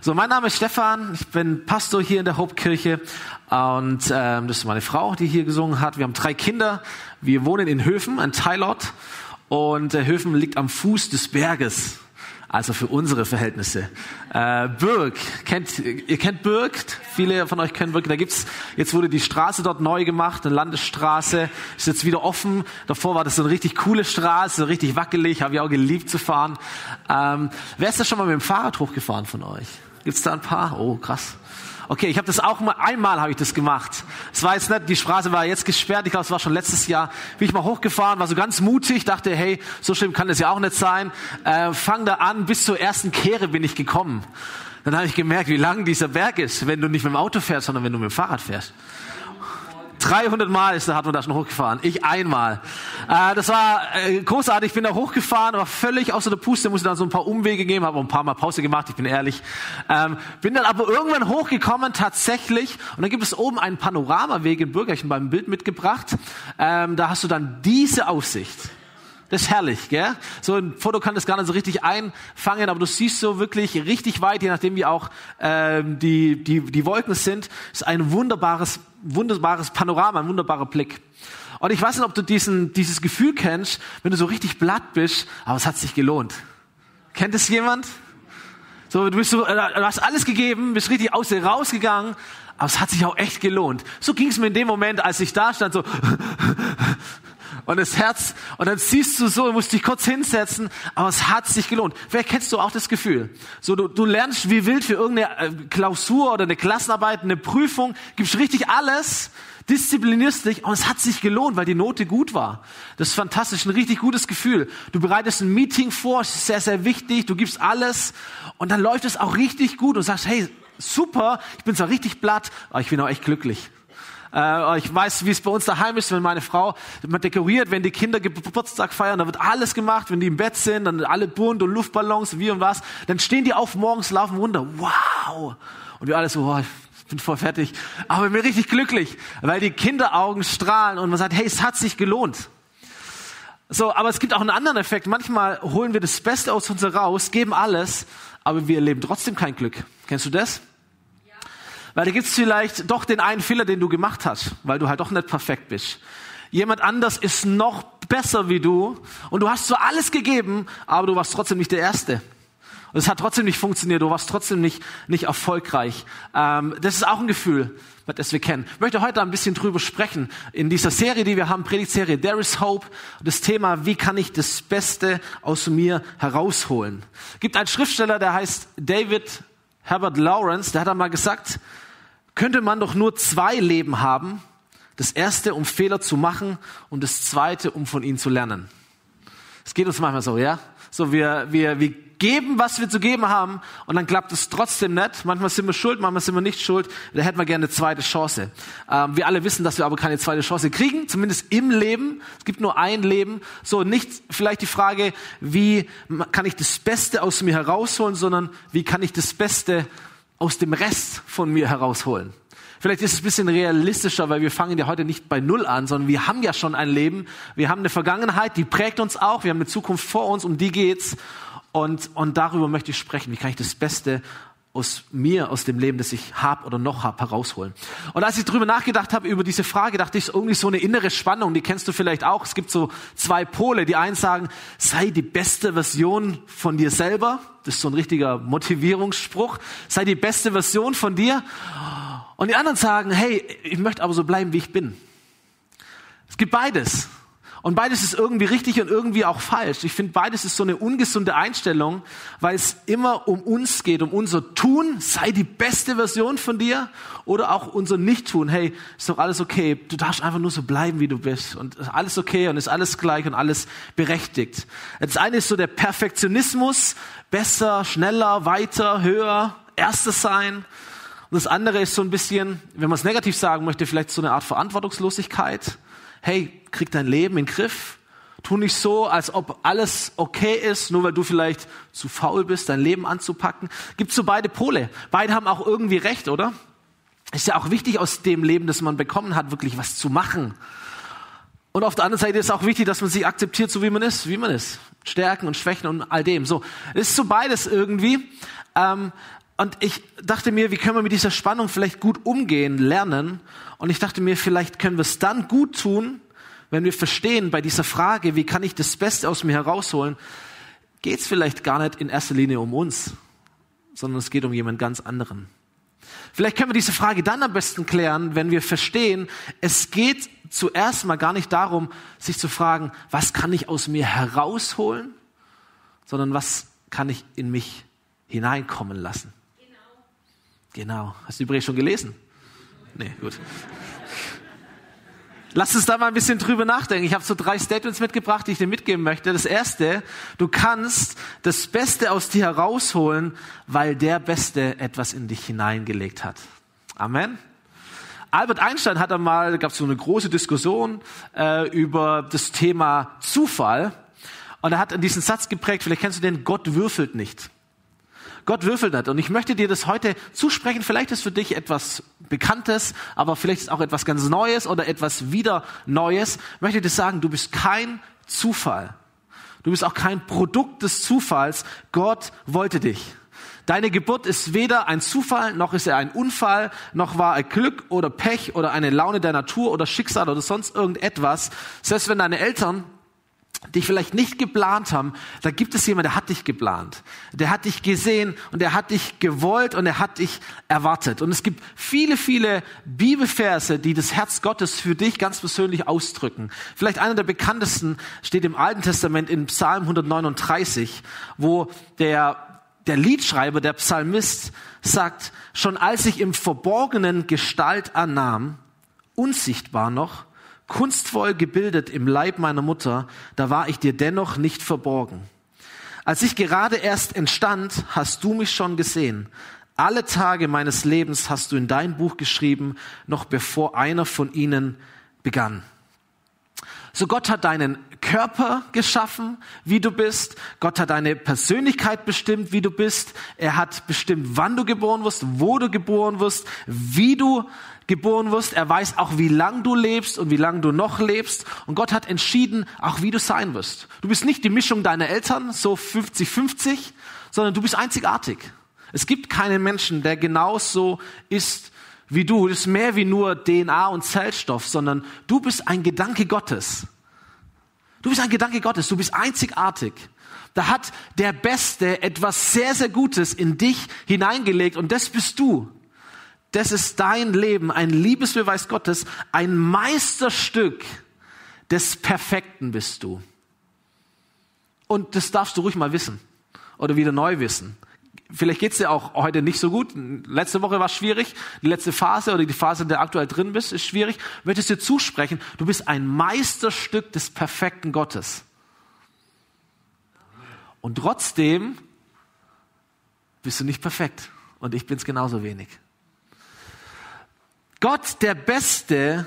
So, mein Name ist Stefan, ich bin Pastor hier in der Hauptkirche und ähm, das ist meine Frau, die hier gesungen hat. Wir haben drei Kinder, wir wohnen in Höfen, ein Teilort und äh, Höfen liegt am Fuß des Berges also für unsere Verhältnisse. Äh, Bürg, kennt, ihr kennt Bürg, viele von euch kennen Bürg, da gibt's, jetzt wurde die Straße dort neu gemacht, eine Landesstraße, ist jetzt wieder offen, davor war das so eine richtig coole Straße, richtig wackelig, habe ich auch geliebt zu fahren. Ähm, wer ist da schon mal mit dem Fahrrad hochgefahren von euch? Gibt's da ein paar? Oh, krass. Okay, ich habe das auch mal, einmal habe ich das gemacht. Es war jetzt nicht, die Straße war jetzt gesperrt, ich glaube, es war schon letztes Jahr. Bin ich mal hochgefahren, war so ganz mutig, dachte, hey, so schlimm kann das ja auch nicht sein. Äh, fang da an, bis zur ersten Kehre bin ich gekommen. Dann habe ich gemerkt, wie lang dieser Berg ist, wenn du nicht mit dem Auto fährst, sondern wenn du mit dem Fahrrad fährst. 300 Mal ist, hat man da schon hochgefahren. Ich einmal. Äh, das war äh, großartig. Ich bin da hochgefahren, war völlig außer der Puste, musste dann so ein paar Umwege gehen, habe ein paar Mal Pause gemacht, ich bin ehrlich. Ähm, bin dann aber irgendwann hochgekommen, tatsächlich. Und dann gibt es oben einen Panoramaweg in Bürgerchen beim Bild mitgebracht. Ähm, da hast du dann diese Aussicht. Das ist herrlich, gell? So ein Foto kann das gar nicht so richtig einfangen, aber du siehst so wirklich richtig weit, je nachdem wie auch ähm, die, die, die Wolken sind. Das ist ein wunderbares, wunderbares Panorama, ein wunderbarer Blick. Und ich weiß nicht, ob du diesen, dieses Gefühl kennst, wenn du so richtig blatt bist, aber es hat sich gelohnt. Kennt es jemand? So, du, bist so, äh, du hast alles gegeben, bist richtig aus dir rausgegangen, aber es hat sich auch echt gelohnt. So ging es mir in dem Moment, als ich da stand, so und das Herz, und dann siehst du so, musst dich kurz hinsetzen, aber es hat sich gelohnt. Vielleicht kennst du auch das Gefühl. So, du, du lernst wie wild für irgendeine äh, Klausur oder eine Klassenarbeit, eine Prüfung, gibst richtig alles, disziplinierst dich und es hat sich gelohnt, weil die Note gut war. Das ist fantastisch, ein richtig gutes Gefühl. Du bereitest ein Meeting vor, es ist sehr, sehr wichtig, du gibst alles und dann läuft es auch richtig gut und sagst, hey, super, ich bin zwar richtig platt, aber ich bin auch echt glücklich. Äh, ich weiß, wie es bei uns daheim ist, wenn meine Frau man dekoriert, wenn die Kinder Geburtstag feiern, dann wird alles gemacht. Wenn die im Bett sind, dann alle bunt und Luftballons, wie und was. Dann stehen die auf morgens, laufen runter. Wow! Und wir alle so, ich bin voll fertig. Aber ich bin richtig glücklich, weil die Kinderaugen strahlen und man sagt, hey, es hat sich gelohnt. So, aber es gibt auch einen anderen Effekt. Manchmal holen wir das Beste aus uns heraus, geben alles, aber wir erleben trotzdem kein Glück. Kennst du das? Weil da gibt's vielleicht doch den einen Fehler, den du gemacht hast, weil du halt doch nicht perfekt bist. Jemand anders ist noch besser wie du und du hast so alles gegeben, aber du warst trotzdem nicht der Erste. Und es hat trotzdem nicht funktioniert, du warst trotzdem nicht, nicht erfolgreich. Ähm, das ist auch ein Gefühl, das wir kennen. Ich möchte heute ein bisschen drüber sprechen. In dieser Serie, die wir haben, Predigtserie There is Hope, das Thema, wie kann ich das Beste aus mir herausholen. Gibt einen Schriftsteller, der heißt David Herbert Lawrence, der hat einmal gesagt, könnte man doch nur zwei Leben haben. Das erste, um Fehler zu machen und das zweite, um von ihnen zu lernen. Es geht uns manchmal so, ja? So, wir, wir, wir geben, was wir zu geben haben und dann klappt es trotzdem nicht. Manchmal sind wir schuld, manchmal sind wir nicht schuld. Da hätten wir gerne eine zweite Chance. Ähm, wir alle wissen, dass wir aber keine zweite Chance kriegen, zumindest im Leben. Es gibt nur ein Leben. So, nicht vielleicht die Frage, wie kann ich das Beste aus mir herausholen, sondern wie kann ich das Beste aus dem Rest von mir herausholen. Vielleicht ist es ein bisschen realistischer, weil wir fangen ja heute nicht bei Null an, sondern wir haben ja schon ein Leben. Wir haben eine Vergangenheit, die prägt uns auch. Wir haben eine Zukunft vor uns, um die geht's. Und, und darüber möchte ich sprechen. Wie kann ich das Beste aus mir, aus dem Leben, das ich habe oder noch habe, herausholen. Und als ich darüber nachgedacht habe, über diese Frage, dachte ich, irgendwie so eine innere Spannung, die kennst du vielleicht auch. Es gibt so zwei Pole. Die einen sagen, sei die beste Version von dir selber. Das ist so ein richtiger Motivierungsspruch. Sei die beste Version von dir. Und die anderen sagen, hey, ich möchte aber so bleiben, wie ich bin. Es gibt beides. Und beides ist irgendwie richtig und irgendwie auch falsch. Ich finde, beides ist so eine ungesunde Einstellung, weil es immer um uns geht, um unser Tun, sei die beste Version von dir, oder auch unser Nicht-Tun. Hey, ist doch alles okay. Du darfst einfach nur so bleiben, wie du bist. Und ist alles okay und ist alles gleich und alles berechtigt. Das eine ist so der Perfektionismus, besser, schneller, weiter, höher, erstes sein. Und das andere ist so ein bisschen, wenn man es negativ sagen möchte, vielleicht so eine Art Verantwortungslosigkeit hey, krieg dein Leben in den Griff. Tu nicht so, als ob alles okay ist, nur weil du vielleicht zu faul bist, dein Leben anzupacken. Gibt so beide Pole. Beide haben auch irgendwie recht, oder? Ist ja auch wichtig aus dem Leben, das man bekommen hat, wirklich was zu machen. Und auf der anderen Seite ist auch wichtig, dass man sich akzeptiert, so wie man ist, wie man ist. Stärken und Schwächen und all dem. So, es ist so beides irgendwie. Ähm, Und ich dachte mir, wie können wir mit dieser Spannung vielleicht gut umgehen, lernen? Und ich dachte mir, vielleicht können wir es dann gut tun, wenn wir verstehen bei dieser Frage, wie kann ich das Beste aus mir herausholen, geht es vielleicht gar nicht in erster Linie um uns, sondern es geht um jemand ganz anderen. Vielleicht können wir diese Frage dann am besten klären, wenn wir verstehen, es geht zuerst mal gar nicht darum, sich zu fragen, was kann ich aus mir herausholen, sondern was kann ich in mich hineinkommen lassen. Genau. Hast du übrigens schon gelesen? Nee, gut. Lass uns da mal ein bisschen drüber nachdenken. Ich habe so drei Statements mitgebracht, die ich dir mitgeben möchte. Das erste, du kannst das Beste aus dir herausholen, weil der Beste etwas in dich hineingelegt hat. Amen. Albert Einstein hat einmal, da gab es so eine große Diskussion äh, über das Thema Zufall. Und er hat diesen Satz geprägt, vielleicht kennst du den, Gott würfelt nicht. Gott würfelt nicht. Und ich möchte dir das heute zusprechen. Vielleicht ist für dich etwas Bekanntes, aber vielleicht ist auch etwas ganz Neues oder etwas wieder Neues. Ich möchte dir sagen, du bist kein Zufall. Du bist auch kein Produkt des Zufalls. Gott wollte dich. Deine Geburt ist weder ein Zufall, noch ist er ein Unfall, noch war er Glück oder Pech oder eine Laune der Natur oder Schicksal oder sonst irgendetwas. Selbst wenn deine Eltern dich vielleicht nicht geplant haben, da gibt es jemand, der hat dich geplant. Der hat dich gesehen und er hat dich gewollt und er hat dich erwartet. Und es gibt viele, viele Bibelverse, die das Herz Gottes für dich ganz persönlich ausdrücken. Vielleicht einer der bekanntesten steht im Alten Testament in Psalm 139, wo der der Liedschreiber, der Psalmist sagt, schon als ich im Verborgenen Gestalt annahm, unsichtbar noch, kunstvoll gebildet im Leib meiner Mutter, da war ich dir dennoch nicht verborgen. Als ich gerade erst entstand, hast du mich schon gesehen. Alle Tage meines Lebens hast du in dein Buch geschrieben, noch bevor einer von ihnen begann. So Gott hat deinen Körper geschaffen, wie du bist. Gott hat deine Persönlichkeit bestimmt, wie du bist. Er hat bestimmt, wann du geboren wirst, wo du geboren wirst, wie du geboren wirst. Er weiß auch, wie lang du lebst und wie lang du noch lebst. Und Gott hat entschieden, auch wie du sein wirst. Du bist nicht die Mischung deiner Eltern, so 50-50, sondern du bist einzigartig. Es gibt keinen Menschen, der genauso ist wie du. Das ist mehr wie nur DNA und Zellstoff, sondern du bist ein Gedanke Gottes. Du bist ein Gedanke Gottes. Du bist einzigartig. Da hat der Beste etwas sehr, sehr Gutes in dich hineingelegt und das bist du. Das ist dein Leben, ein Liebesbeweis Gottes, ein Meisterstück des Perfekten bist du. Und das darfst du ruhig mal wissen oder wieder neu wissen. Vielleicht geht's dir auch heute nicht so gut. Letzte Woche war schwierig. Die letzte Phase oder die Phase, in der du aktuell drin bist, ist schwierig. Möchtest dir zusprechen, du bist ein Meisterstück des perfekten Gottes. Und trotzdem bist du nicht perfekt. Und ich bin's genauso wenig. Gott, der Beste,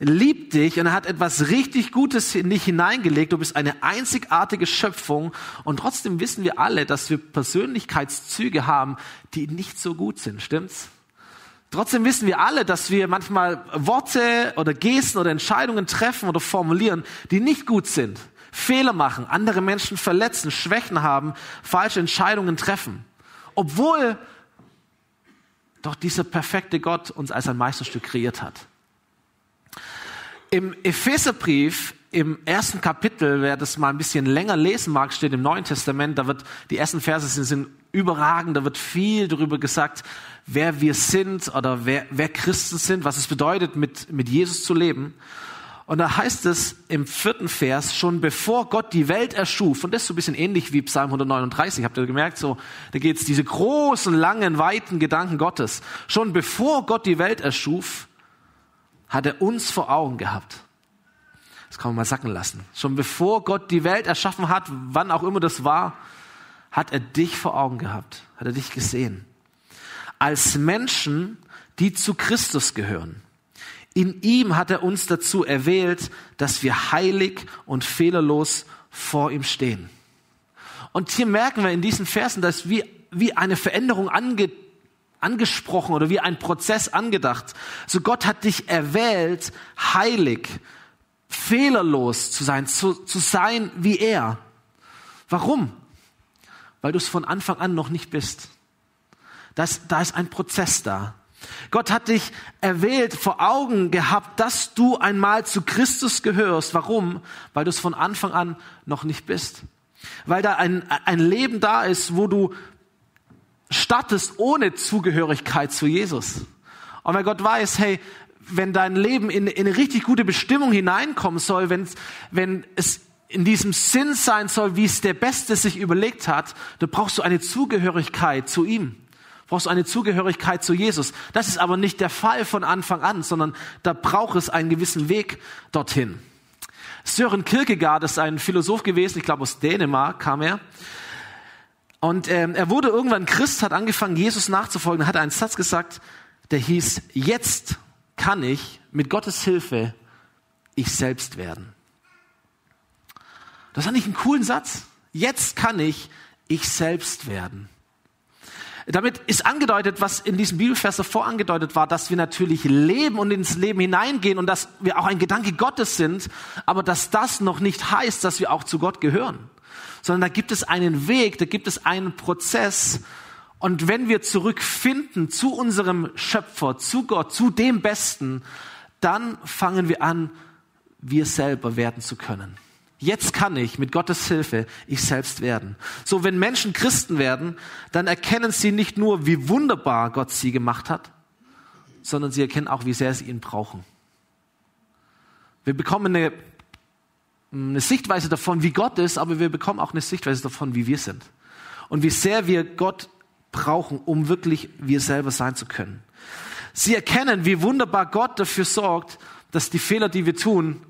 liebt dich und er hat etwas richtig Gutes in dich hineingelegt. Du bist eine einzigartige Schöpfung und trotzdem wissen wir alle, dass wir Persönlichkeitszüge haben, die nicht so gut sind. Stimmt's? Trotzdem wissen wir alle, dass wir manchmal Worte oder Gesten oder Entscheidungen treffen oder formulieren, die nicht gut sind. Fehler machen, andere Menschen verletzen, Schwächen haben, falsche Entscheidungen treffen. Obwohl doch dieser perfekte Gott uns als ein Meisterstück kreiert hat. Im Epheserbrief im ersten Kapitel, wer das mal ein bisschen länger lesen mag, steht im Neuen Testament, da wird, die ersten Verse sind, sind überragend, da wird viel darüber gesagt, wer wir sind oder wer, wer Christen sind, was es bedeutet, mit, mit Jesus zu leben. Und da heißt es im vierten Vers, schon bevor Gott die Welt erschuf, und das ist so ein bisschen ähnlich wie Psalm 139, habt ihr gemerkt, so, da geht es diese großen, langen, weiten Gedanken Gottes. Schon bevor Gott die Welt erschuf, hat er uns vor Augen gehabt. Das kann man mal sacken lassen. Schon bevor Gott die Welt erschaffen hat, wann auch immer das war, hat er dich vor Augen gehabt, hat er dich gesehen. Als Menschen, die zu Christus gehören. In ihm hat er uns dazu erwählt, dass wir heilig und fehlerlos vor ihm stehen. Und hier merken wir in diesen Versen, dass wie, wie eine Veränderung ange, angesprochen oder wie ein Prozess angedacht. So Gott hat dich erwählt, heilig, fehlerlos zu sein, zu, zu sein wie er. Warum? Weil du es von Anfang an noch nicht bist. Das, da ist ein Prozess da. Gott hat dich erwählt, vor Augen gehabt, dass du einmal zu Christus gehörst. Warum? Weil du es von Anfang an noch nicht bist. Weil da ein, ein Leben da ist, wo du startest ohne Zugehörigkeit zu Jesus. Und weil Gott weiß, hey, wenn dein Leben in, in eine richtig gute Bestimmung hineinkommen soll, wenn, wenn es in diesem Sinn sein soll, wie es der Beste sich überlegt hat, dann brauchst du eine Zugehörigkeit zu ihm. Brauchst du eine Zugehörigkeit zu Jesus. Das ist aber nicht der Fall von Anfang an, sondern da braucht es einen gewissen Weg dorthin. Søren Kierkegaard ist ein Philosoph gewesen, ich glaube aus Dänemark kam er. Und ähm, er wurde irgendwann Christ, hat angefangen, Jesus nachzufolgen, hat einen Satz gesagt, der hieß, jetzt kann ich mit Gottes Hilfe ich selbst werden. Das fand ich einen coolen Satz. Jetzt kann ich ich selbst werden. Damit ist angedeutet, was in diesem Bibelvers davor angedeutet war, dass wir natürlich leben und ins Leben hineingehen und dass wir auch ein Gedanke Gottes sind, aber dass das noch nicht heißt, dass wir auch zu Gott gehören sondern da gibt es einen Weg, da gibt es einen Prozess. Und wenn wir zurückfinden zu unserem Schöpfer, zu Gott, zu dem Besten, dann fangen wir an, wir selber werden zu können. Jetzt kann ich mit Gottes Hilfe ich selbst werden. So, wenn Menschen Christen werden, dann erkennen sie nicht nur, wie wunderbar Gott sie gemacht hat, sondern sie erkennen auch, wie sehr sie ihn brauchen. Wir bekommen eine eine Sichtweise davon, wie Gott ist, aber wir bekommen auch eine Sichtweise davon, wie wir sind. Und wie sehr wir Gott brauchen, um wirklich wir selber sein zu können. Sie erkennen, wie wunderbar Gott dafür sorgt, dass die Fehler, die wir tun,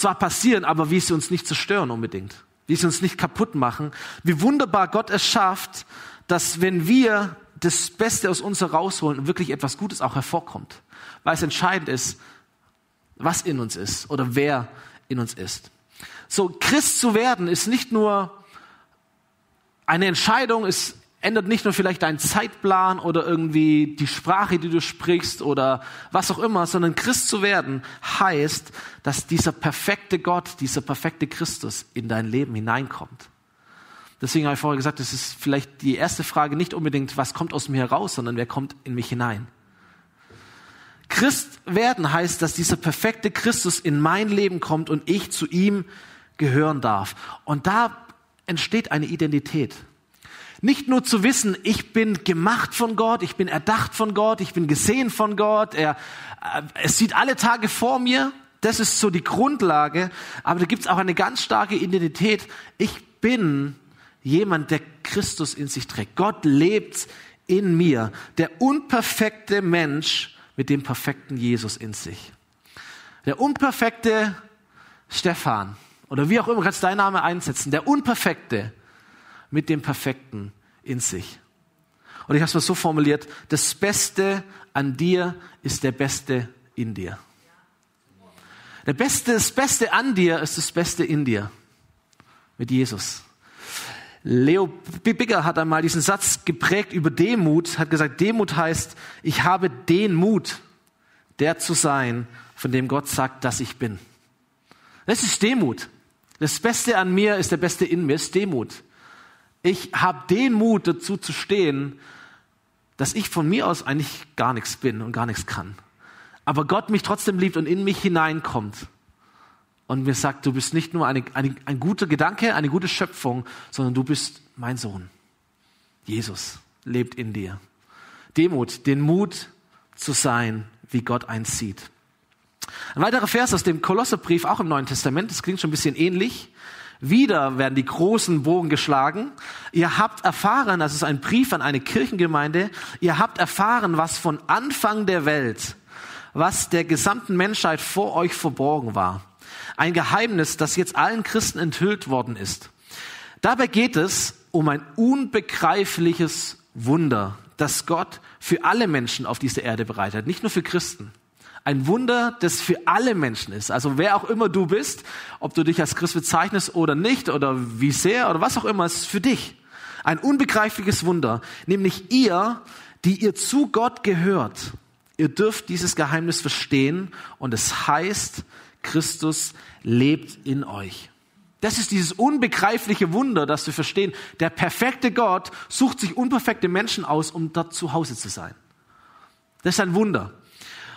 zwar passieren, aber wie sie uns nicht zerstören unbedingt, wie sie uns nicht kaputt machen. Wie wunderbar Gott es schafft, dass wenn wir das Beste aus uns herausholen, wirklich etwas Gutes auch hervorkommt. Weil es entscheidend ist, was in uns ist oder wer in uns ist. So, Christ zu werden ist nicht nur eine Entscheidung, es ändert nicht nur vielleicht deinen Zeitplan oder irgendwie die Sprache, die du sprichst oder was auch immer, sondern Christ zu werden heißt, dass dieser perfekte Gott, dieser perfekte Christus in dein Leben hineinkommt. Deswegen habe ich vorher gesagt, das ist vielleicht die erste Frage nicht unbedingt, was kommt aus mir heraus, sondern wer kommt in mich hinein. Christ werden heißt, dass dieser perfekte Christus in mein Leben kommt und ich zu ihm gehören darf. Und da entsteht eine Identität. Nicht nur zu wissen, ich bin gemacht von Gott, ich bin erdacht von Gott, ich bin gesehen von Gott, er, äh, es sieht alle Tage vor mir, das ist so die Grundlage, aber da gibt es auch eine ganz starke Identität. Ich bin jemand, der Christus in sich trägt. Gott lebt in mir. Der unperfekte Mensch mit dem perfekten Jesus in sich. Der unperfekte Stefan oder wie auch immer kannst du deinen Namen einsetzen, der unperfekte mit dem perfekten in sich. Und ich habe es mal so formuliert, das Beste an dir ist der Beste in dir. Der Beste, das Beste an dir ist das Beste in dir. Mit Jesus. Leo Bigger hat einmal diesen Satz geprägt über Demut, hat gesagt, Demut heißt, ich habe den Mut, der zu sein, von dem Gott sagt, dass ich bin. Das ist Demut. Das Beste an mir ist der Beste in mir, ist Demut. Ich habe den Mut dazu zu stehen, dass ich von mir aus eigentlich gar nichts bin und gar nichts kann. Aber Gott mich trotzdem liebt und in mich hineinkommt und mir sagt, du bist nicht nur eine, eine, ein guter Gedanke, eine gute Schöpfung, sondern du bist mein Sohn. Jesus lebt in dir. Demut, den Mut zu sein, wie Gott eins sieht. Ein weiterer Vers aus dem Kolosserbrief, auch im Neuen Testament, das klingt schon ein bisschen ähnlich. Wieder werden die großen Bogen geschlagen. Ihr habt erfahren, das ist ein Brief an eine Kirchengemeinde, ihr habt erfahren, was von Anfang der Welt, was der gesamten Menschheit vor euch verborgen war ein Geheimnis, das jetzt allen Christen enthüllt worden ist. Dabei geht es um ein unbegreifliches Wunder, das Gott für alle Menschen auf dieser Erde bereitet, nicht nur für Christen. Ein Wunder, das für alle Menschen ist. Also wer auch immer du bist, ob du dich als Christ bezeichnest oder nicht, oder wie sehr oder was auch immer, ist für dich. Ein unbegreifliches Wunder, nämlich ihr, die ihr zu Gott gehört. Ihr dürft dieses Geheimnis verstehen und es heißt, Christus lebt in euch. Das ist dieses unbegreifliche Wunder, das wir verstehen. Der perfekte Gott sucht sich unperfekte Menschen aus, um dort zu Hause zu sein. Das ist ein Wunder.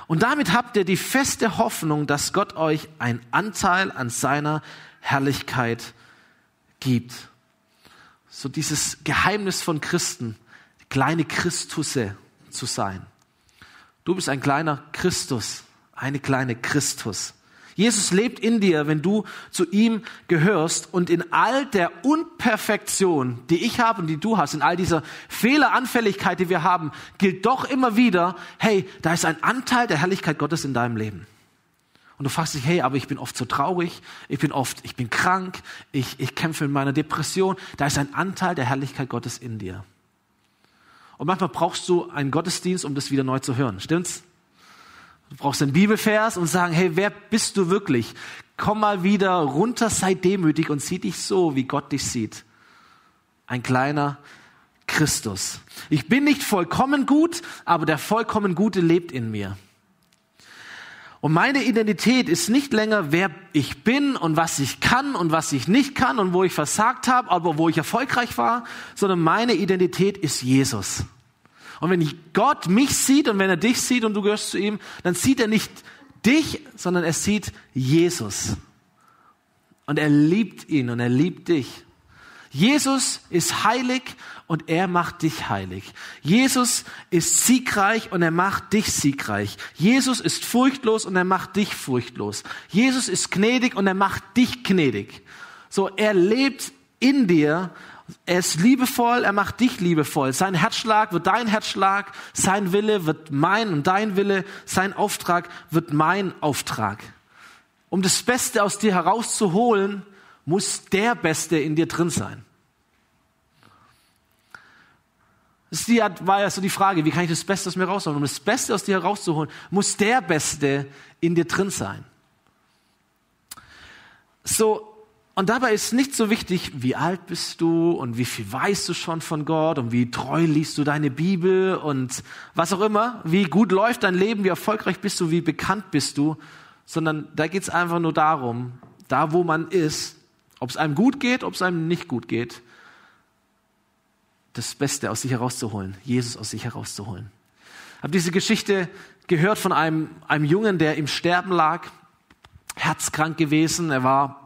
Und damit habt ihr die feste Hoffnung, dass Gott euch einen Anteil an seiner Herrlichkeit gibt. So dieses Geheimnis von Christen, kleine Christusse zu sein. Du bist ein kleiner Christus, eine kleine Christus. Jesus lebt in dir, wenn du zu ihm gehörst und in all der Unperfektion, die ich habe und die du hast, in all dieser Fehleranfälligkeit, die wir haben, gilt doch immer wieder, hey, da ist ein Anteil der Herrlichkeit Gottes in deinem Leben. Und du fragst dich, hey, aber ich bin oft so traurig, ich bin oft, ich bin krank, ich, ich kämpfe in meiner Depression. Da ist ein Anteil der Herrlichkeit Gottes in dir. Und manchmal brauchst du einen Gottesdienst, um das wieder neu zu hören. Stimmt's? Du brauchst einen Bibelvers und sagen, hey, wer bist du wirklich? Komm mal wieder runter, sei demütig und sieh dich so, wie Gott dich sieht. Ein kleiner Christus. Ich bin nicht vollkommen gut, aber der vollkommen Gute lebt in mir. Und meine Identität ist nicht länger, wer ich bin und was ich kann und was ich nicht kann und wo ich versagt habe, aber wo ich erfolgreich war, sondern meine Identität ist Jesus. Und wenn Gott mich sieht und wenn er dich sieht und du gehörst zu ihm, dann sieht er nicht dich, sondern er sieht Jesus. Und er liebt ihn und er liebt dich. Jesus ist heilig und er macht dich heilig. Jesus ist siegreich und er macht dich siegreich. Jesus ist furchtlos und er macht dich furchtlos. Jesus ist gnädig und er macht dich gnädig. So, er lebt in dir er ist liebevoll, er macht dich liebevoll. Sein Herzschlag wird dein Herzschlag, sein Wille wird mein und dein Wille, sein Auftrag wird mein Auftrag. Um das Beste aus dir herauszuholen, muss der Beste in dir drin sein. Das war ja so die Frage, wie kann ich das Beste aus mir rausholen? Um das Beste aus dir herauszuholen, muss der Beste in dir drin sein. So, und dabei ist nicht so wichtig, wie alt bist du und wie viel weißt du schon von Gott und wie treu liest du deine Bibel und was auch immer, wie gut läuft dein Leben, wie erfolgreich bist du, wie bekannt bist du, sondern da geht es einfach nur darum, da wo man ist, ob es einem gut geht, ob es einem nicht gut geht, das Beste aus sich herauszuholen, Jesus aus sich herauszuholen. Ich habe diese Geschichte gehört von einem, einem Jungen, der im Sterben lag, herzkrank gewesen, er war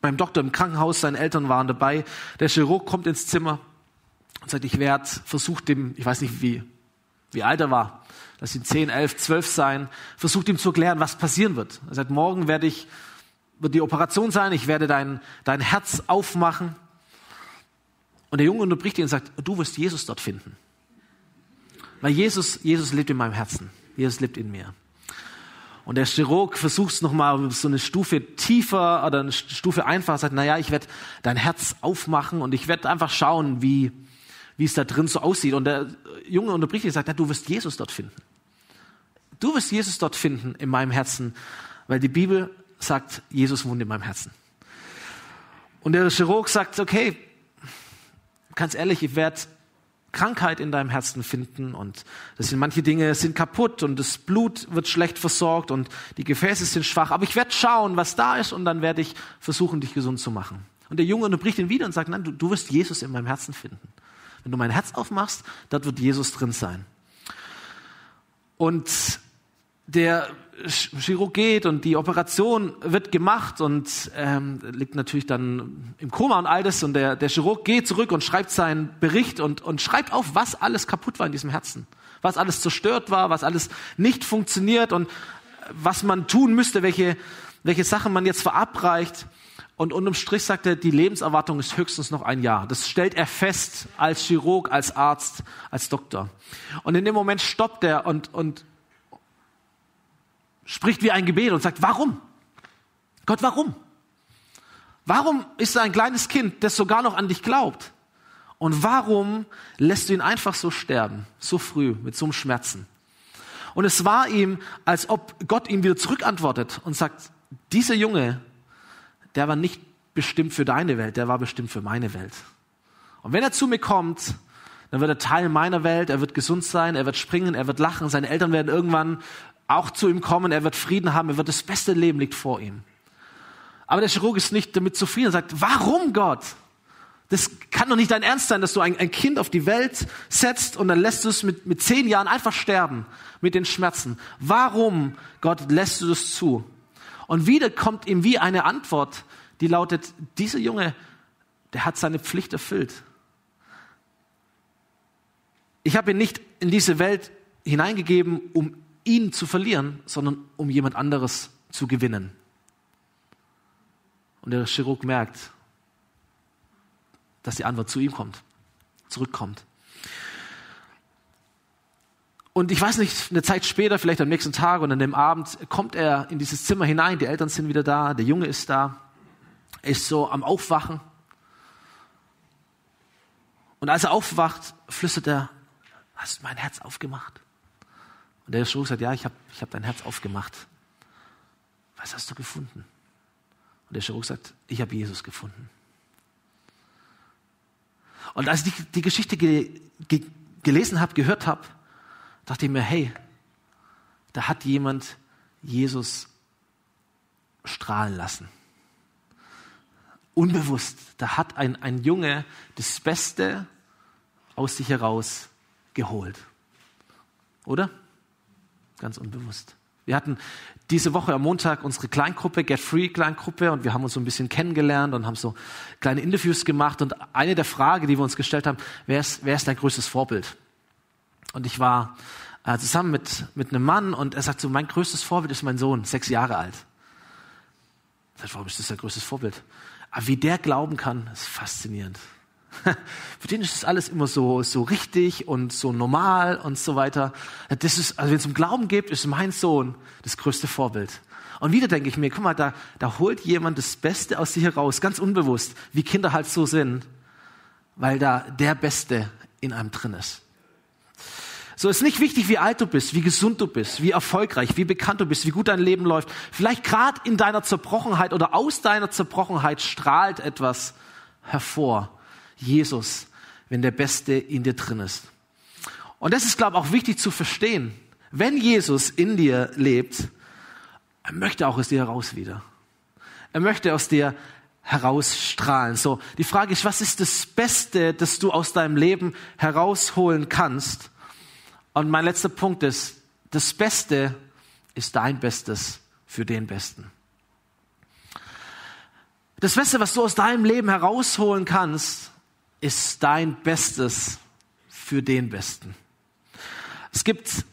beim Doktor im Krankenhaus, seine Eltern waren dabei. Der Chirurg kommt ins Zimmer und sagt, ich werde versucht dem, ich weiß nicht wie, wie alt er war, dass ihn 10, 11, 12 sein, versucht ihm zu erklären, was passieren wird. Er sagt, morgen werde ich, wird die Operation sein, ich werde dein, dein Herz aufmachen. Und der Junge unterbricht ihn und sagt, du wirst Jesus dort finden. Weil Jesus, Jesus lebt in meinem Herzen. Jesus lebt in mir. Und der Chirurg versucht es nochmal so eine Stufe tiefer oder eine Stufe einfacher, sagt, naja, ich werde dein Herz aufmachen und ich werde einfach schauen, wie, wie es da drin so aussieht. Und der Junge unterbricht und sagt, ja, du wirst Jesus dort finden. Du wirst Jesus dort finden in meinem Herzen, weil die Bibel sagt, Jesus wohnt in meinem Herzen. Und der Chirurg sagt, okay, ganz ehrlich, ich werde Krankheit in deinem Herzen finden und das sind manche Dinge sind kaputt und das Blut wird schlecht versorgt und die Gefäße sind schwach. Aber ich werde schauen, was da ist und dann werde ich versuchen, dich gesund zu machen. Und der Junge unterbricht ihn wieder und sagt, nein, du, du wirst Jesus in meinem Herzen finden. Wenn du mein Herz aufmachst, dort wird Jesus drin sein. Und der Chirurg geht und die Operation wird gemacht und ähm, liegt natürlich dann im Koma und all das und der, der Chirurg geht zurück und schreibt seinen Bericht und, und schreibt auf, was alles kaputt war in diesem Herzen, was alles zerstört war, was alles nicht funktioniert und was man tun müsste, welche, welche Sachen man jetzt verabreicht. Und unterm Strich sagt er, die Lebenserwartung ist höchstens noch ein Jahr. Das stellt er fest als Chirurg, als Arzt, als Doktor. Und in dem Moment stoppt er und, und spricht wie ein Gebet und sagt, warum? Gott, warum? Warum ist er ein kleines Kind, das sogar noch an dich glaubt? Und warum lässt du ihn einfach so sterben, so früh, mit so einem Schmerzen? Und es war ihm, als ob Gott ihm wieder zurückantwortet und sagt, dieser Junge, der war nicht bestimmt für deine Welt, der war bestimmt für meine Welt. Und wenn er zu mir kommt, dann wird er Teil meiner Welt, er wird gesund sein, er wird springen, er wird lachen, seine Eltern werden irgendwann auch zu ihm kommen, er wird Frieden haben, er wird das beste Leben liegt vor ihm. Aber der Chirurg ist nicht damit zufrieden und sagt, warum Gott? Das kann doch nicht dein Ernst sein, dass du ein, ein Kind auf die Welt setzt und dann lässt du es mit, mit zehn Jahren einfach sterben mit den Schmerzen. Warum, Gott, lässt du das zu? Und wieder kommt ihm wie eine Antwort, die lautet, dieser Junge, der hat seine Pflicht erfüllt. Ich habe ihn nicht in diese Welt hineingegeben, um ihn zu verlieren, sondern um jemand anderes zu gewinnen. Und der Chirurg merkt, dass die Antwort zu ihm kommt, zurückkommt. Und ich weiß nicht, eine Zeit später, vielleicht am nächsten Tag und an dem Abend, kommt er in dieses Zimmer hinein, die Eltern sind wieder da, der Junge ist da, er ist so am Aufwachen. Und als er aufwacht, flüstert er, hast du mein Herz aufgemacht? Und der Chirurg sagt, ja, ich habe ich hab dein Herz aufgemacht. Was hast du gefunden? Und der Chirurg sagt, ich habe Jesus gefunden. Und als ich die, die Geschichte ge, ge, gelesen habe, gehört habe, dachte ich mir, hey, da hat jemand Jesus strahlen lassen. Unbewusst, da hat ein, ein Junge das Beste aus sich heraus geholt. Oder? Ganz unbewusst. Wir hatten diese Woche am Montag unsere Kleingruppe, Get Free Kleingruppe, und wir haben uns so ein bisschen kennengelernt und haben so kleine Interviews gemacht. Und eine der Fragen, die wir uns gestellt haben, wer ist, wer ist dein größtes Vorbild? Und ich war äh, zusammen mit, mit einem Mann und er sagt so, mein größtes Vorbild ist mein Sohn, sechs Jahre alt. Ich sage, warum ist das dein größtes Vorbild? Aber wie der glauben kann, ist faszinierend. Für den ist das alles immer so, so richtig und so normal und so weiter. Das ist, also wenn es um Glauben geht, ist mein Sohn das größte Vorbild. Und wieder denke ich mir, guck mal, da, da holt jemand das Beste aus sich heraus, ganz unbewusst, wie Kinder halt so sind, weil da der Beste in einem drin ist. So ist nicht wichtig, wie alt du bist, wie gesund du bist, wie erfolgreich, wie bekannt du bist, wie gut dein Leben läuft. Vielleicht gerade in deiner Zerbrochenheit oder aus deiner Zerbrochenheit strahlt etwas hervor. Jesus, wenn der Beste in dir drin ist. Und das ist, glaube ich, auch wichtig zu verstehen. Wenn Jesus in dir lebt, er möchte auch aus dir heraus wieder. Er möchte aus dir herausstrahlen. So, die Frage ist, was ist das Beste, das du aus deinem Leben herausholen kannst? Und mein letzter Punkt ist, das Beste ist dein Bestes für den Besten. Das Beste, was du aus deinem Leben herausholen kannst, ist dein Bestes für den Besten. Es gibt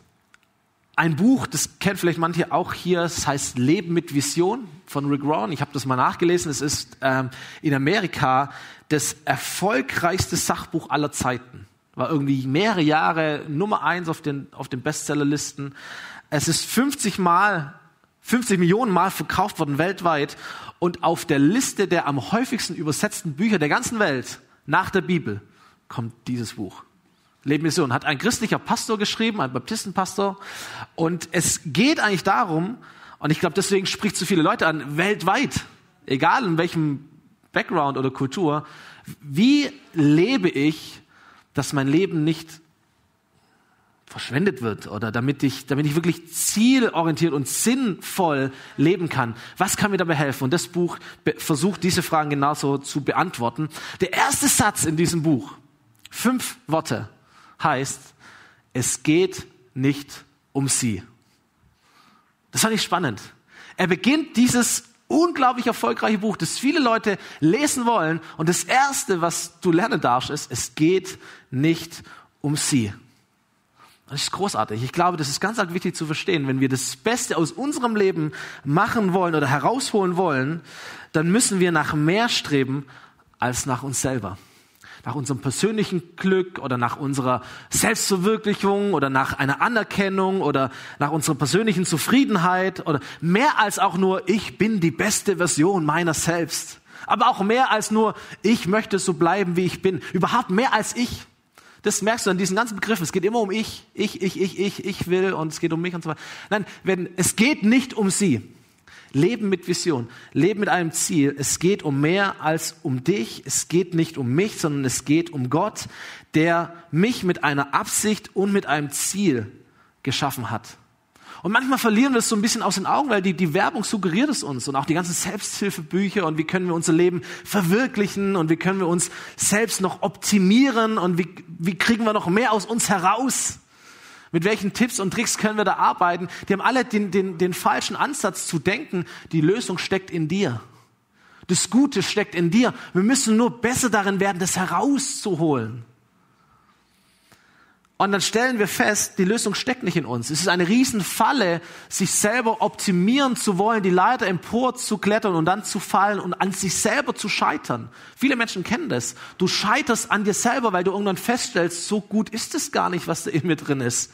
ein Buch, das kennt vielleicht manche auch hier, es heißt Leben mit Vision von Rick Warren. Ich habe das mal nachgelesen. Es ist ähm, in Amerika das erfolgreichste Sachbuch aller Zeiten. War irgendwie mehrere Jahre Nummer eins auf den, auf den Bestsellerlisten. Es ist 50 Mal, 50 Millionen Mal verkauft worden weltweit und auf der Liste der am häufigsten übersetzten Bücher der ganzen Welt nach der Bibel kommt dieses Buch. Leben Mission hat ein christlicher Pastor geschrieben, ein Baptistenpastor. Und es geht eigentlich darum, und ich glaube, deswegen spricht so viele Leute an, weltweit, egal in welchem Background oder Kultur, wie lebe ich, dass mein Leben nicht verschwendet wird oder damit ich, damit ich wirklich zielorientiert und sinnvoll leben kann. Was kann mir dabei helfen? Und das Buch versucht diese Fragen genauso zu beantworten. Der erste Satz in diesem Buch, fünf Worte, heißt, es geht nicht um sie. Das fand ich spannend. Er beginnt dieses unglaublich erfolgreiche Buch, das viele Leute lesen wollen. Und das erste, was du lernen darfst, ist, es geht nicht um sie. Das ist großartig. Ich glaube, das ist ganz wichtig zu verstehen. Wenn wir das Beste aus unserem Leben machen wollen oder herausholen wollen, dann müssen wir nach mehr streben als nach uns selber. Nach unserem persönlichen Glück oder nach unserer Selbstverwirklichung oder nach einer Anerkennung oder nach unserer persönlichen Zufriedenheit oder mehr als auch nur, ich bin die beste Version meiner selbst. Aber auch mehr als nur, ich möchte so bleiben, wie ich bin. Überhaupt mehr als ich. Das merkst du an diesen ganzen Begriffen. Es geht immer um ich, ich, ich, ich, ich, ich will und es geht um mich und so weiter. Nein, wenn, es geht nicht um sie. Leben mit Vision, Leben mit einem Ziel. Es geht um mehr als um dich. Es geht nicht um mich, sondern es geht um Gott, der mich mit einer Absicht und mit einem Ziel geschaffen hat. Und manchmal verlieren wir es so ein bisschen aus den Augen, weil die, die Werbung suggeriert es uns und auch die ganzen Selbsthilfebücher und wie können wir unser Leben verwirklichen und wie können wir uns selbst noch optimieren und wie, wie kriegen wir noch mehr aus uns heraus. Mit welchen Tipps und Tricks können wir da arbeiten? Die haben alle den, den, den falschen Ansatz zu denken, die Lösung steckt in dir. Das Gute steckt in dir. Wir müssen nur besser darin werden, das herauszuholen. Und dann stellen wir fest, die Lösung steckt nicht in uns. Es ist eine Riesenfalle, sich selber optimieren zu wollen, die Leiter empor zu klettern und dann zu fallen und an sich selber zu scheitern. Viele Menschen kennen das. Du scheiterst an dir selber, weil du irgendwann feststellst, so gut ist es gar nicht, was da in mir drin ist.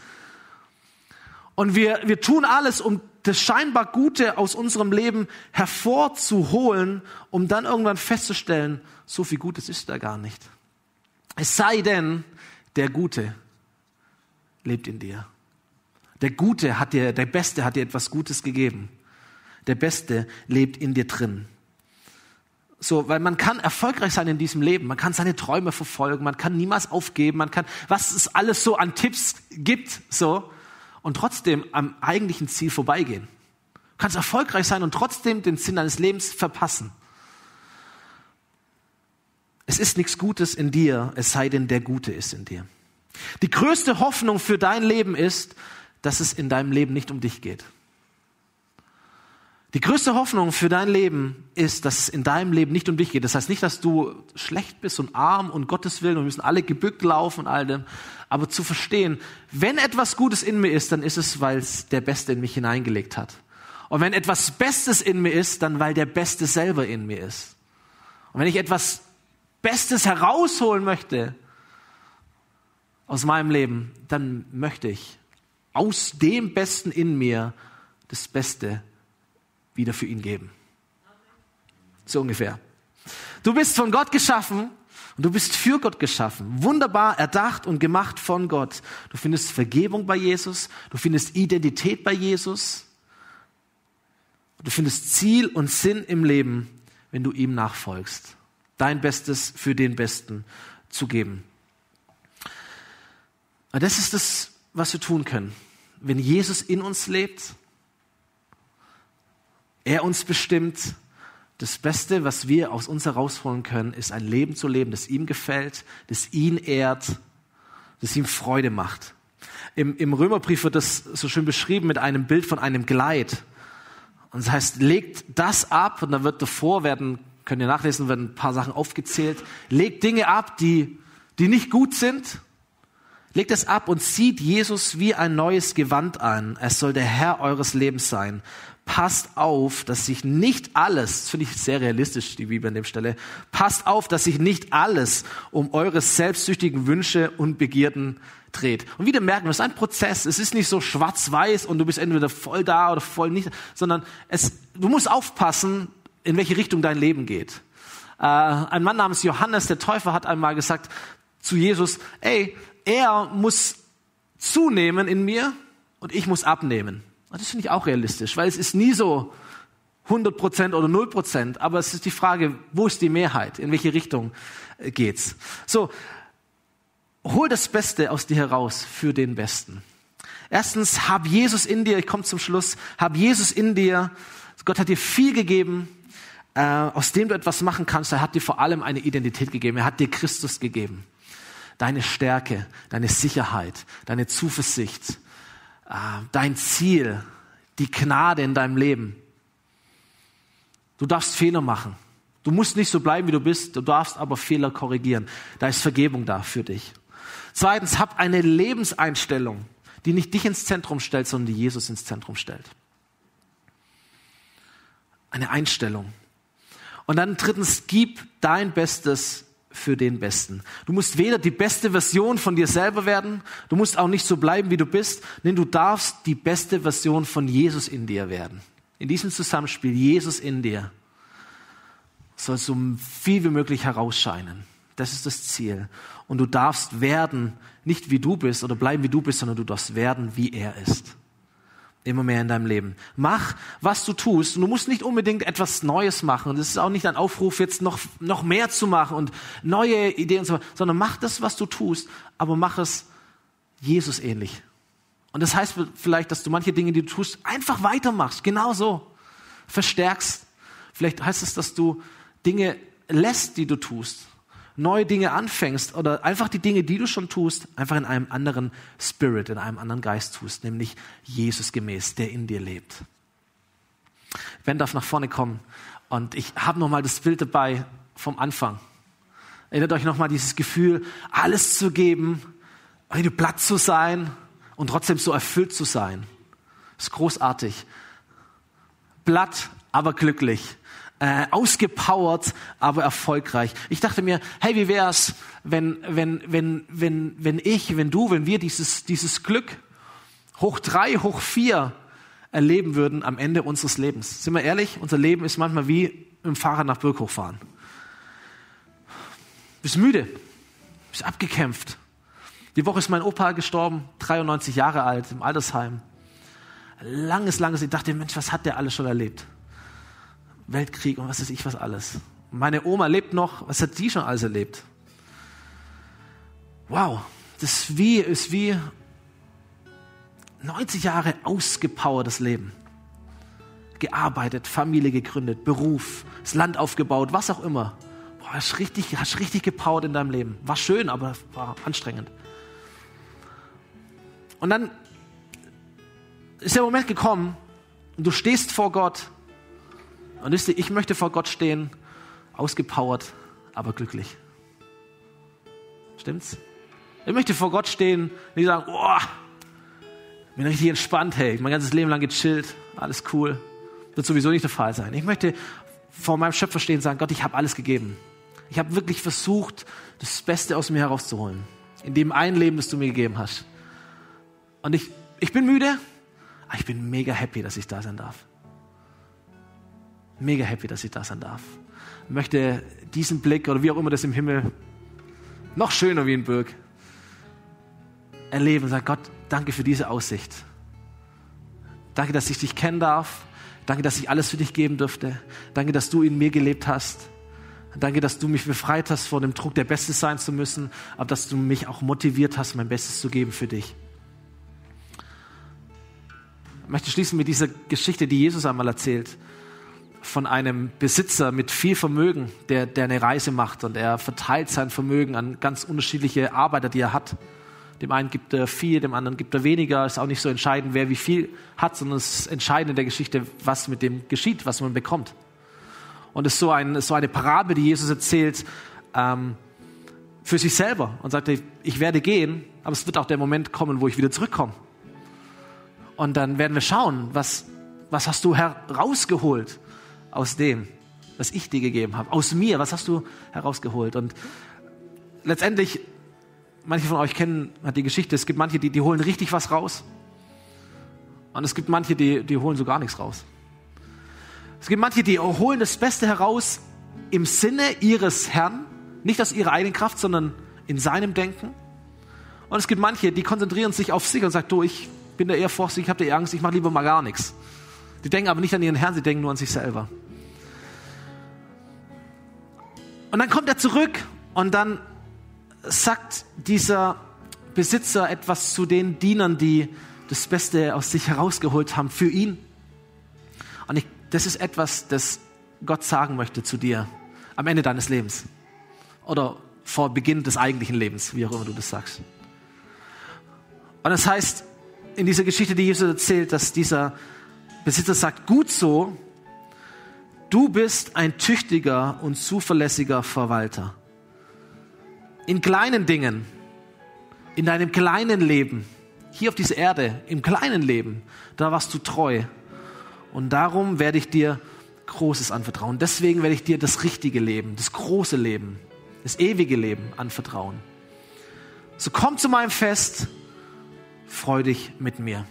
Und wir, wir tun alles, um das scheinbar Gute aus unserem Leben hervorzuholen, um dann irgendwann festzustellen, so viel Gutes ist da gar nicht. Es sei denn, der Gute lebt in dir. Der Gute hat dir, der Beste hat dir etwas Gutes gegeben. Der Beste lebt in dir drin. So, weil man kann erfolgreich sein in diesem Leben. Man kann seine Träume verfolgen. Man kann niemals aufgeben. Man kann, was es alles so an Tipps gibt, so. Und trotzdem am eigentlichen Ziel vorbeigehen. Du kannst erfolgreich sein und trotzdem den Sinn deines Lebens verpassen. Es ist nichts Gutes in dir, es sei denn, der Gute ist in dir. Die größte Hoffnung für dein Leben ist, dass es in deinem Leben nicht um dich geht. Die größte Hoffnung für dein Leben ist, dass es in deinem Leben nicht um dich geht. Das heißt nicht, dass du schlecht bist und arm und Gottes Willen und wir müssen alle gebückt laufen und all dem. Aber zu verstehen, wenn etwas Gutes in mir ist, dann ist es, weil es der Beste in mich hineingelegt hat. Und wenn etwas Bestes in mir ist, dann weil der Beste selber in mir ist. Und wenn ich etwas Bestes herausholen möchte, aus meinem Leben, dann möchte ich aus dem Besten in mir das Beste wieder für ihn geben. So ungefähr. Du bist von Gott geschaffen und du bist für Gott geschaffen. Wunderbar erdacht und gemacht von Gott. Du findest Vergebung bei Jesus. Du findest Identität bei Jesus. Du findest Ziel und Sinn im Leben, wenn du ihm nachfolgst. Dein Bestes für den Besten zu geben. Und das ist das, was wir tun können. Wenn Jesus in uns lebt, er uns bestimmt, das Beste, was wir aus uns herausholen können, ist ein Leben zu leben, das ihm gefällt, das ihn ehrt, das ihm Freude macht. Im, Im Römerbrief wird das so schön beschrieben mit einem Bild von einem Gleit. Und das heißt, legt das ab, und dann wird davor werden, könnt ihr nachlesen, werden ein paar Sachen aufgezählt, legt Dinge ab, die, die nicht gut sind, Legt es ab und zieht Jesus wie ein neues Gewand an. Es soll der Herr eures Lebens sein. Passt auf, dass sich nicht alles, das finde ich sehr realistisch, die Bibel an dem Stelle, passt auf, dass sich nicht alles um eure selbstsüchtigen Wünsche und Begierden dreht. Und wieder merken wir, es ist ein Prozess. Es ist nicht so schwarz-weiß und du bist entweder voll da oder voll nicht, sondern es, du musst aufpassen, in welche Richtung dein Leben geht. Äh, ein Mann namens Johannes, der Täufer, hat einmal gesagt zu Jesus, ey, er muss zunehmen in mir und ich muss abnehmen. Und das finde ich auch realistisch, weil es ist nie so 100% oder 0%, aber es ist die Frage, wo ist die Mehrheit? In welche Richtung äh, geht's? So, hol das Beste aus dir heraus für den Besten. Erstens, hab Jesus in dir, ich komme zum Schluss, hab Jesus in dir. Gott hat dir viel gegeben, äh, aus dem du etwas machen kannst. Er hat dir vor allem eine Identität gegeben. Er hat dir Christus gegeben deine Stärke, deine Sicherheit, deine Zuversicht, äh, dein Ziel, die Gnade in deinem Leben. Du darfst Fehler machen. Du musst nicht so bleiben, wie du bist, du darfst aber Fehler korrigieren. Da ist Vergebung da für dich. Zweitens, hab eine Lebenseinstellung, die nicht dich ins Zentrum stellt, sondern die Jesus ins Zentrum stellt. Eine Einstellung. Und dann drittens, gib dein Bestes für den Besten. Du musst weder die beste Version von dir selber werden, du musst auch nicht so bleiben, wie du bist, denn du darfst die beste Version von Jesus in dir werden. In diesem Zusammenspiel, Jesus in dir, soll so viel wie möglich herausscheinen. Das ist das Ziel. Und du darfst werden, nicht wie du bist oder bleiben wie du bist, sondern du darfst werden, wie er ist immer mehr in deinem Leben. Mach, was du tust. Und du musst nicht unbedingt etwas Neues machen. Es ist auch nicht ein Aufruf, jetzt noch, noch mehr zu machen und neue Ideen und so, sondern mach das, was du tust, aber mach es Jesus ähnlich. Und das heißt vielleicht, dass du manche Dinge, die du tust, einfach weitermachst. Genau so. Verstärkst. Vielleicht heißt es, dass du Dinge lässt, die du tust. Neue Dinge anfängst oder einfach die Dinge, die du schon tust, einfach in einem anderen Spirit, in einem anderen Geist tust, nämlich Jesus gemäß, der in dir lebt. Ben darf nach vorne kommen und ich habe nochmal das Bild dabei vom Anfang. Erinnert euch nochmal dieses Gefühl, alles zu geben, platt zu sein und trotzdem so erfüllt zu sein. Das ist großartig. Blatt, aber glücklich. Äh, ausgepowert, aber erfolgreich. Ich dachte mir, hey, wie wär's, wenn, wenn, wenn, wenn, wenn ich, wenn du, wenn wir dieses, dieses Glück hoch drei, hoch vier erleben würden am Ende unseres Lebens. Sind wir ehrlich? Unser Leben ist manchmal wie im Fahrrad nach Birk hochfahren. Bist müde, bist abgekämpft. Die Woche ist mein Opa gestorben, 93 Jahre alt, im Altersheim. Langes, langes, ich dachte, Mensch, was hat der alles schon erlebt? Weltkrieg und was weiß ich was alles. Meine Oma lebt noch, was hat die schon alles erlebt? Wow, das wie, ist wie 90 Jahre ausgepowertes Leben. Gearbeitet, Familie gegründet, Beruf, das Land aufgebaut, was auch immer. Boah, hast richtig, hast richtig gepowert in deinem Leben. War schön, aber war anstrengend. Und dann ist der Moment gekommen und du stehst vor Gott. Und wisst ihr, ich möchte vor Gott stehen, ausgepowert, aber glücklich. Stimmt's? Ich möchte vor Gott stehen und die sagen, boah, bin richtig entspannt, hey, mein ganzes Leben lang gechillt, alles cool. Wird sowieso nicht der Fall sein. Ich möchte vor meinem Schöpfer stehen und sagen, Gott, ich habe alles gegeben. Ich habe wirklich versucht, das Beste aus mir herauszuholen. In dem einen Leben, das du mir gegeben hast. Und ich, ich bin müde, aber ich bin mega happy, dass ich da sein darf. Mega happy, dass ich da sein darf. Ich möchte diesen Blick oder wie auch immer das im Himmel noch schöner wie in Burg erleben und sagen, Gott, danke für diese Aussicht. Danke, dass ich dich kennen darf. Danke, dass ich alles für dich geben durfte. Danke, dass du in mir gelebt hast. Danke, dass du mich befreit hast vor dem Druck, der Beste sein zu müssen, aber dass du mich auch motiviert hast, mein Bestes zu geben für dich. Ich möchte schließen mit dieser Geschichte, die Jesus einmal erzählt, von einem Besitzer mit viel Vermögen, der, der eine Reise macht und er verteilt sein Vermögen an ganz unterschiedliche Arbeiter, die er hat. Dem einen gibt er viel, dem anderen gibt er weniger. Ist auch nicht so entscheidend, wer wie viel hat, sondern es ist entscheidend in der Geschichte, was mit dem geschieht, was man bekommt. Und es ist so, ein, so eine Parabel, die Jesus erzählt ähm, für sich selber und sagt, ich werde gehen, aber es wird auch der Moment kommen, wo ich wieder zurückkomme. Und dann werden wir schauen, was, was hast du herausgeholt aus dem, was ich dir gegeben habe, aus mir, was hast du herausgeholt? Und letztendlich manche von euch kennen die Geschichte, es gibt manche, die, die holen richtig was raus. Und es gibt manche, die, die holen so gar nichts raus. Es gibt manche, die holen das Beste heraus im Sinne ihres Herrn, nicht aus ihrer eigenen Kraft, sondern in seinem Denken. Und es gibt manche, die konzentrieren sich auf sich und sagen, du, ich bin da eher vorsichtig, ich habe da eher Angst, ich mache lieber mal gar nichts. Die denken aber nicht an ihren Herrn, sie denken nur an sich selber. Und dann kommt er zurück und dann sagt dieser Besitzer etwas zu den Dienern, die das Beste aus sich herausgeholt haben für ihn. Und ich, das ist etwas, das Gott sagen möchte zu dir am Ende deines Lebens oder vor Beginn des eigentlichen Lebens, wie auch immer du das sagst. Und das heißt, in dieser Geschichte, die Jesus erzählt, dass dieser Besitzer sagt, gut so, du bist ein tüchtiger und zuverlässiger Verwalter in kleinen Dingen, in deinem kleinen Leben, hier auf dieser Erde, im kleinen Leben, da warst du treu. Und darum werde ich dir Großes anvertrauen. Deswegen werde ich dir das richtige Leben, das große Leben, das ewige Leben anvertrauen. So komm zu meinem Fest, freu dich mit mir.